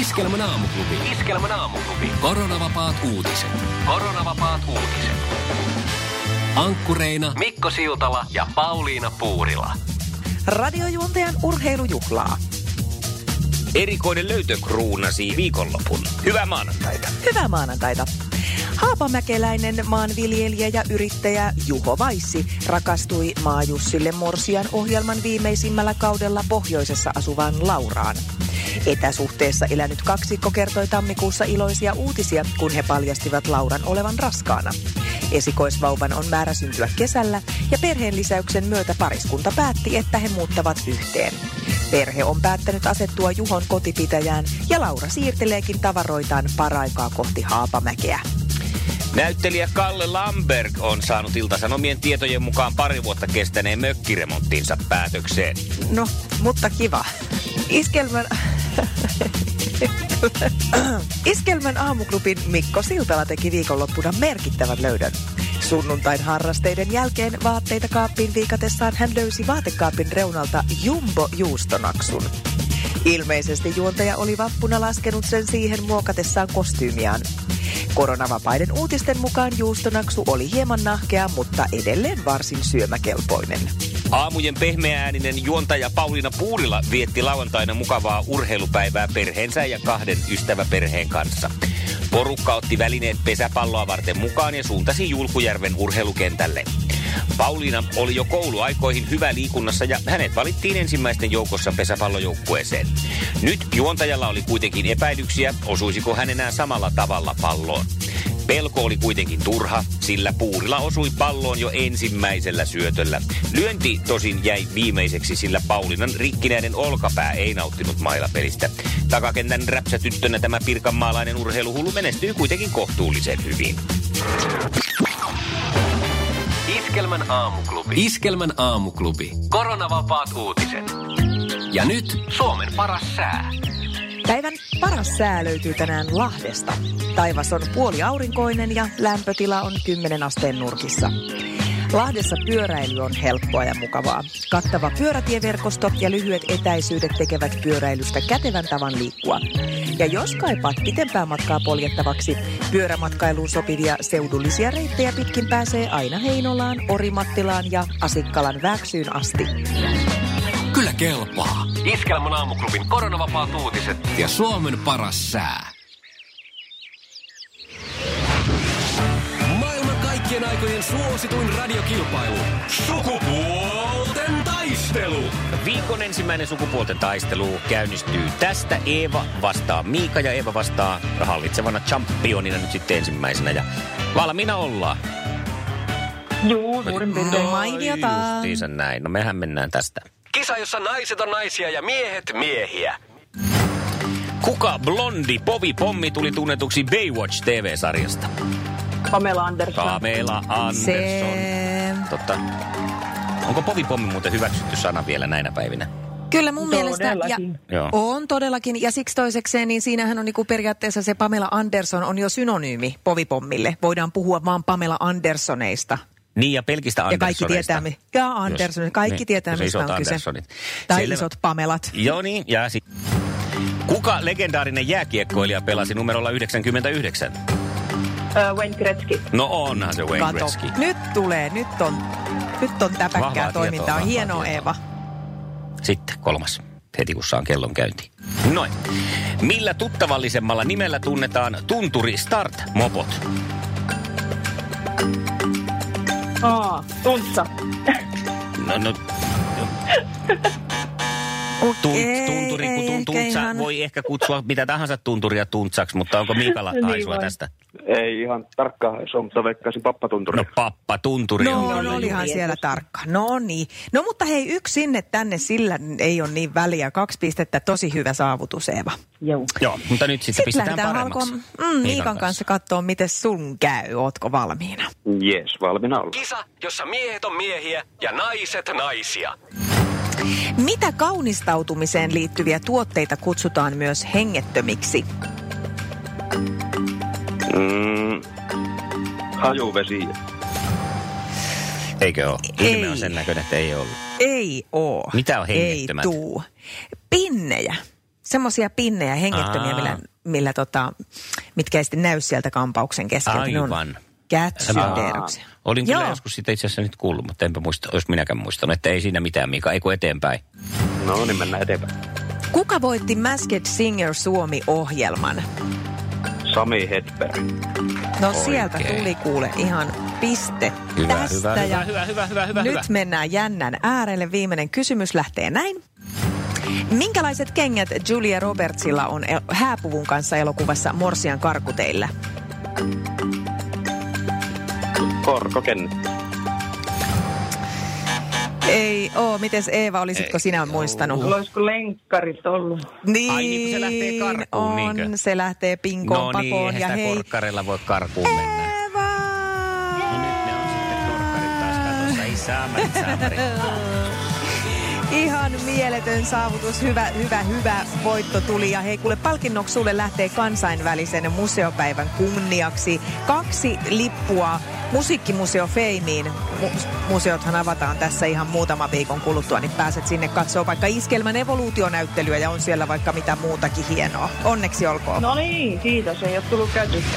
Iskelmän aamuklubi. Iskelmän aamuklubi. Koronavapaat uutiset. Koronavapaat uutiset. Ankkureina Mikko Siltala ja Pauliina Puurila. Radiojuontajan urheilujuhlaa. Erikoinen löytö kruunasi viikonlopun. Hyvää maanantaita. Hyvää maanantaita. Haapamäkeläinen maanviljelijä ja yrittäjä Juho Vaissi rakastui Maajussille Morsian ohjelman viimeisimmällä kaudella pohjoisessa asuvaan Lauraan. Etäsuhteessa elänyt kaksikko kertoi tammikuussa iloisia uutisia, kun he paljastivat Lauran olevan raskaana. Esikoisvauvan on määrä syntyä kesällä ja perheen lisäyksen myötä pariskunta päätti, että he muuttavat yhteen. Perhe on päättänyt asettua Juhon kotipitäjään ja Laura siirteleekin tavaroitaan paraikaa kohti Haapamäkeä. Näyttelijä Kalle Lamberg on saanut Ilta-Sanomien tietojen mukaan pari vuotta kestäneen mökkiremonttinsa päätökseen. No, mutta kiva. Iskelmän... Iskelmän aamuklubin Mikko Siltala teki viikonloppuna merkittävän löydön. Sunnuntain harrasteiden jälkeen vaatteita kaappiin viikatessaan hän löysi vaatekaapin reunalta jumbo-juustonaksun. Ilmeisesti juontaja oli vappuna laskenut sen siihen muokatessaan kostyymiaan. Koronavapaiden uutisten mukaan juustonaksu oli hieman nahkea, mutta edelleen varsin syömäkelpoinen. Aamujen pehmeääninen juontaja Pauliina Puurila vietti lauantaina mukavaa urheilupäivää perheensä ja kahden ystäväperheen kanssa. Porukka otti välineet pesäpalloa varten mukaan ja suuntasi Julkujärven urheilukentälle. Pauliina oli jo kouluaikoihin hyvä liikunnassa ja hänet valittiin ensimmäisten joukossa pesäpallojoukkueeseen. Nyt juontajalla oli kuitenkin epäilyksiä, osuisiko hän enää samalla tavalla palloon. Pelko oli kuitenkin turha, sillä Puurila osui palloon jo ensimmäisellä syötöllä. Lyönti tosin jäi viimeiseksi, sillä Paulinan rikkinäinen olkapää ei nauttinut mailapelistä. Takakentän räpsätyttönä tämä pirkanmaalainen urheiluhullu menestyy kuitenkin kohtuullisen hyvin. Iskelmän aamuklubi. Iskelmän aamuklubi. Koronavapaat uutiset. Ja nyt Suomen paras sää. Päivän paras sää löytyy tänään Lahdesta. Taivas on puoli aurinkoinen ja lämpötila on 10 asteen nurkissa. Lahdessa pyöräily on helppoa ja mukavaa. Kattava pyörätieverkosto ja lyhyet etäisyydet tekevät pyöräilystä kätevän tavan liikkua. Ja jos kaipaat pitempää matkaa poljettavaksi, pyörämatkailuun sopivia seudullisia reittejä pitkin pääsee aina Heinolaan, Orimattilaan ja Asikkalan Väksyyn asti. Kyllä kelpaa. Iskelmän aamuklubin koronavapaat uutiset. Ja Suomen paras sää. Maailman kaikkien aikojen suosituin radiokilpailu. Sukupuolten taistelu. Viikon ensimmäinen sukupuolten taistelu käynnistyy tästä. Eeva vastaa Miika ja Eeva vastaa hallitsevana championina nyt sitten ensimmäisenä. Ja valmiina ollaan. Juu, suurin piirtein. Mainiota. Justiinsa näin. No mehän mennään tästä. Kisa, jossa naiset on naisia ja miehet miehiä. Kuka blondi Povi Pommi tuli tunnetuksi Baywatch TV-sarjasta? Pamela Anderson. Pamela Anderson. Se... Totta. Onko Povi Pommi muuten hyväksytty sana vielä näinä päivinä? Kyllä mun mielestä, ja Todellakin. Joo. on todellakin, ja siksi toisekseen, niin siinähän on niinku periaatteessa se Pamela Anderson on jo synonyymi povipommille. Voidaan puhua vaan Pamela Andersoneista. Niin ja pelkistä Ja kaikki tietää, mi- ja Anderson, kaikki niin, tietää, mistä isot on kyse. Tai Selvä. isot Pamelat. Joo niin, ja sit. Kuka legendaarinen jääkiekkoilija pelasi numerolla 99? Ö, Wayne Gretzky. No onhan se Wayne Kato, Gretzky. nyt tulee, nyt on, nyt on täpäkkää Vahvaa toimintaa. tietoa, Hienoa vahvaa Eeva. Sitten kolmas, heti kun saan kellon käyntiin. Noin. Millä tuttavallisemmalla nimellä tunnetaan tunturi Start-mopot? Aa, Tuntsa. No, no, Okei, voi ehkä kutsua mitä tahansa tunturia tuntsaksi, mutta onko Miikalla Niin haisua vai. tästä? Ei ihan tarkkaa haisua, mutta veikkaisin pappatunturi. No pappa, tunturi on No, no olihan siellä tarkka. No niin. No mutta hei, yksi sinne tänne, sillä ei ole niin väliä. Kaksi pistettä, tosi hyvä saavutus, Eeva. Joo. Joo, mutta nyt sitten Sitten pistetään paremmaksi. alkoon mm, Miikan kanssa katsoa, miten sun käy. Ootko valmiina? Jees, valmiina olla. Kisa, jossa miehet on miehiä ja naiset naisia. Mitä kaunistautumiseen liittyviä tuotteita kutsutaan myös hengettömiksi? Mm, hajuvesi. Eikö ole? Ei. Ilme on sen näköinen, että ei ollut. Ei oo. Mitä on Ei hengettömät? tuu. Pinnejä. Semmoisia pinnejä, hengettömiä, Aa. millä, millä tota, mitkä ei sitten näy sieltä kampauksen keskeltä. Ne on Aivan. Olin kyllä Joo. joskus sitä itse asiassa nyt kuullut, mutta enpä muista, olisi minäkään muistanut, että ei siinä mitään, Miika, ei kun eteenpäin. No niin, mennään eteenpäin. Kuka voitti Masked Singer Suomi-ohjelman? Sami Hedberg. No Oikein. sieltä tuli kuule ihan piste Hyvä, tästä. hyvä, ja hyvä, hyvä, hyvä, hyvä, Nyt hyvä. mennään jännän äärelle. Viimeinen kysymys lähtee näin. Minkälaiset kengät Julia Robertsilla on hääpuvun kanssa elokuvassa Morsian karkuteillä? Korkoken. Ei oo. Mites Eeva, olisitko sinä muistanut? Olisiko lenkkarit ollut? Niin, Ai niin, se lähtee karkuun, on. niinkö? Se lähtee pinkoon No niin, pakoon. eihän ja hei, korkkarilla voi karkuun mennä. Eeva! No nyt ne on sitten korkkarit taas katossa. Ei. Ihan mieletön saavutus, hyvä, hyvä, hyvä voitto tuli. Ja hei, kuule palkinnoksi sulle lähtee kansainvälisen museopäivän kunniaksi kaksi lippua Musiikkimuseo Feimiin. Mu- museothan avataan tässä ihan muutama viikon kuluttua, niin pääset sinne katsoa vaikka Iskelmän evoluutionäyttelyä ja on siellä vaikka mitä muutakin hienoa. Onneksi olkoon. No niin, kiitos. Ei ole tullut käytystä.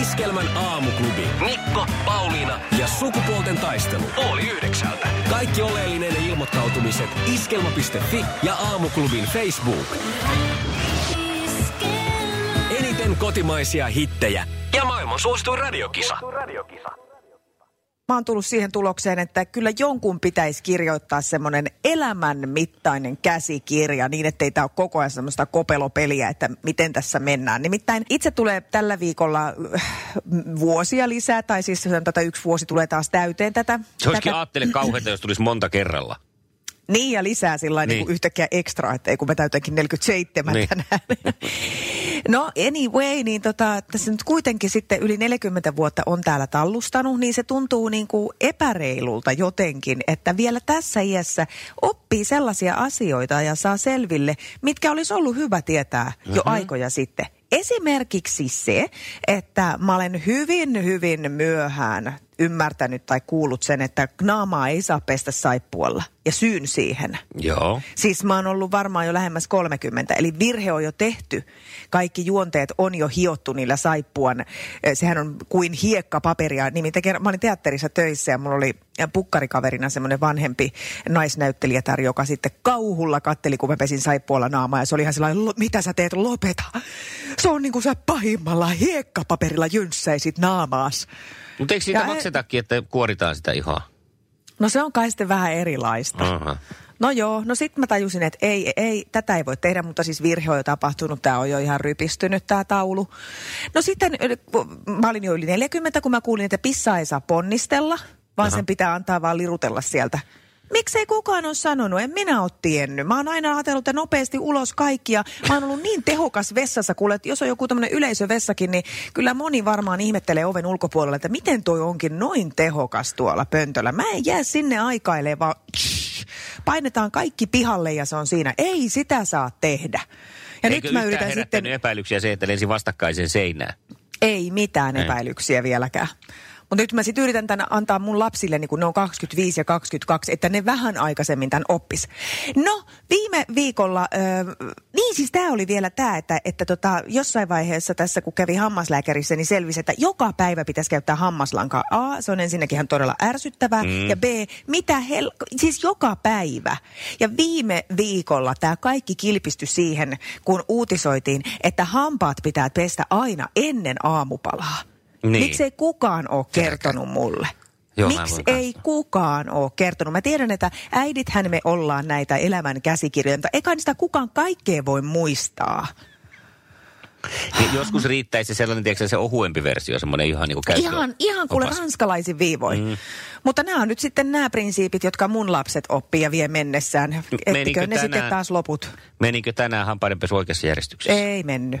Iskelmän aamuklubi. Mikko, Pauliina ja sukupuolten taistelu. Oli yhdeksältä. Kaikki oleellinen ilmoittautumiset iskelma.fi ja aamuklubin Facebook. Eniten kotimaisia hittejä ja maailman suosituin radiokisa. Mä oon tullut siihen tulokseen, että kyllä jonkun pitäisi kirjoittaa semmoinen elämän mittainen käsikirja niin, ettei tämä ole koko ajan semmoista kopelopeliä, että miten tässä mennään. Nimittäin itse tulee tällä viikolla äh, vuosia lisää, tai siis tätä yksi vuosi tulee taas täyteen tätä. Se olisikin tätä. aattele kauheita, jos tulisi monta kerralla. Niin ja lisää sillä niin. Niin. yhtäkkiä ekstra, että ei kun mä täytänkin 47 Niin. niin. tänään. No anyway, niin tota, tässä nyt kuitenkin sitten yli 40 vuotta on täällä tallustanut, niin se tuntuu niin kuin epäreilulta jotenkin, että vielä tässä iässä oppii sellaisia asioita ja saa selville, mitkä olisi ollut hyvä tietää jo aikoja sitten. Esimerkiksi se, että mä olen hyvin, hyvin myöhään ymmärtänyt tai kuullut sen, että naamaa ei saa pestä saippualla ja syyn siihen. Joo. Siis mä oon ollut varmaan jo lähemmäs 30, eli virhe on jo tehty. Kaikki juonteet on jo hiottu niillä saippuan. eh, Sehän on kuin hiekkapaperia. Nimittäin kerran- mä olin teatterissa töissä ja mulla oli pukkarikaverina semmoinen vanhempi naisnäyttelijätär, joka sitten kauhulla katteli, kun mä pesin saippualla naamaa. Ja se oli ihan sellainen, "Lo- mitä sä teet, lopeta. Se on niin kuin sä pahimmalla hiekkapaperilla jynssäisit naamaas. Mutta eikö siitä Ja- maksetakin, että kuoritaan sitä ihoa? No se on kai sitten vähän erilaista. Aha. No joo, no sitten mä tajusin, että ei, ei, tätä ei voi tehdä, mutta siis virhe on jo tapahtunut, tämä on jo ihan rypistynyt tämä taulu. No sitten mä olin jo yli 40, kun mä kuulin, että pissa ei saa ponnistella, vaan sen pitää antaa vaan lirutella sieltä. Miksei kukaan ole sanonut? En minä ole tiennyt. Mä oon aina ajatellut, että nopeasti ulos kaikkia. Mä oon ollut niin tehokas vessassa, kuule, että jos on joku tämmöinen yleisövessakin, niin kyllä moni varmaan ihmettelee oven ulkopuolella, että miten toi onkin noin tehokas tuolla pöntöllä. Mä en jää sinne aikailemaan, vaan painetaan kaikki pihalle ja se on siinä. Ei sitä saa tehdä. Ja Eikö nyt mä yritän sitten... epäilyksiä se, että lensi vastakkaiseen seinään? Ei mitään Ei. epäilyksiä vieläkään. Mutta nyt mä sitten yritän tänne antaa mun lapsille, niin kun ne on 25 ja 22, että ne vähän aikaisemmin tämän oppis. No, viime viikolla, äh, niin siis tämä oli vielä tämä, että, että tota, jossain vaiheessa tässä kun kävi hammaslääkärissä, niin selvisi, että joka päivä pitäisi käyttää hammaslankaa. A, se on ensinnäkin ihan todella ärsyttävää. Mm. Ja B, mitä hel... Siis joka päivä. Ja viime viikolla tämä kaikki kilpistyi siihen, kun uutisoitiin, että hampaat pitää pestä aina ennen aamupalaa. Niin. Miksei kukaan ole kertonut mulle? Joo, Miksi kanssa. ei kukaan ole kertonut? Mä tiedän, että äidithän me ollaan näitä elämän käsikirjoja, mutta eikä sitä kukaan kaikkea voi muistaa. Niin joskus riittäisi sellainen, tiedätkö, se ohuempi versio, semmoinen ihan niin kuin. Ihan, ihan kuule ranskalaisin viivoin. Mm. Mutta nämä on nyt sitten nämä prinsiipit, jotka mun lapset oppii ja vie mennessään. Ettikö menikö ne sitten tänään- taas loput? Menikö tänään hampaidenpesu oikeassa järjestyksessä? Ei mennyt.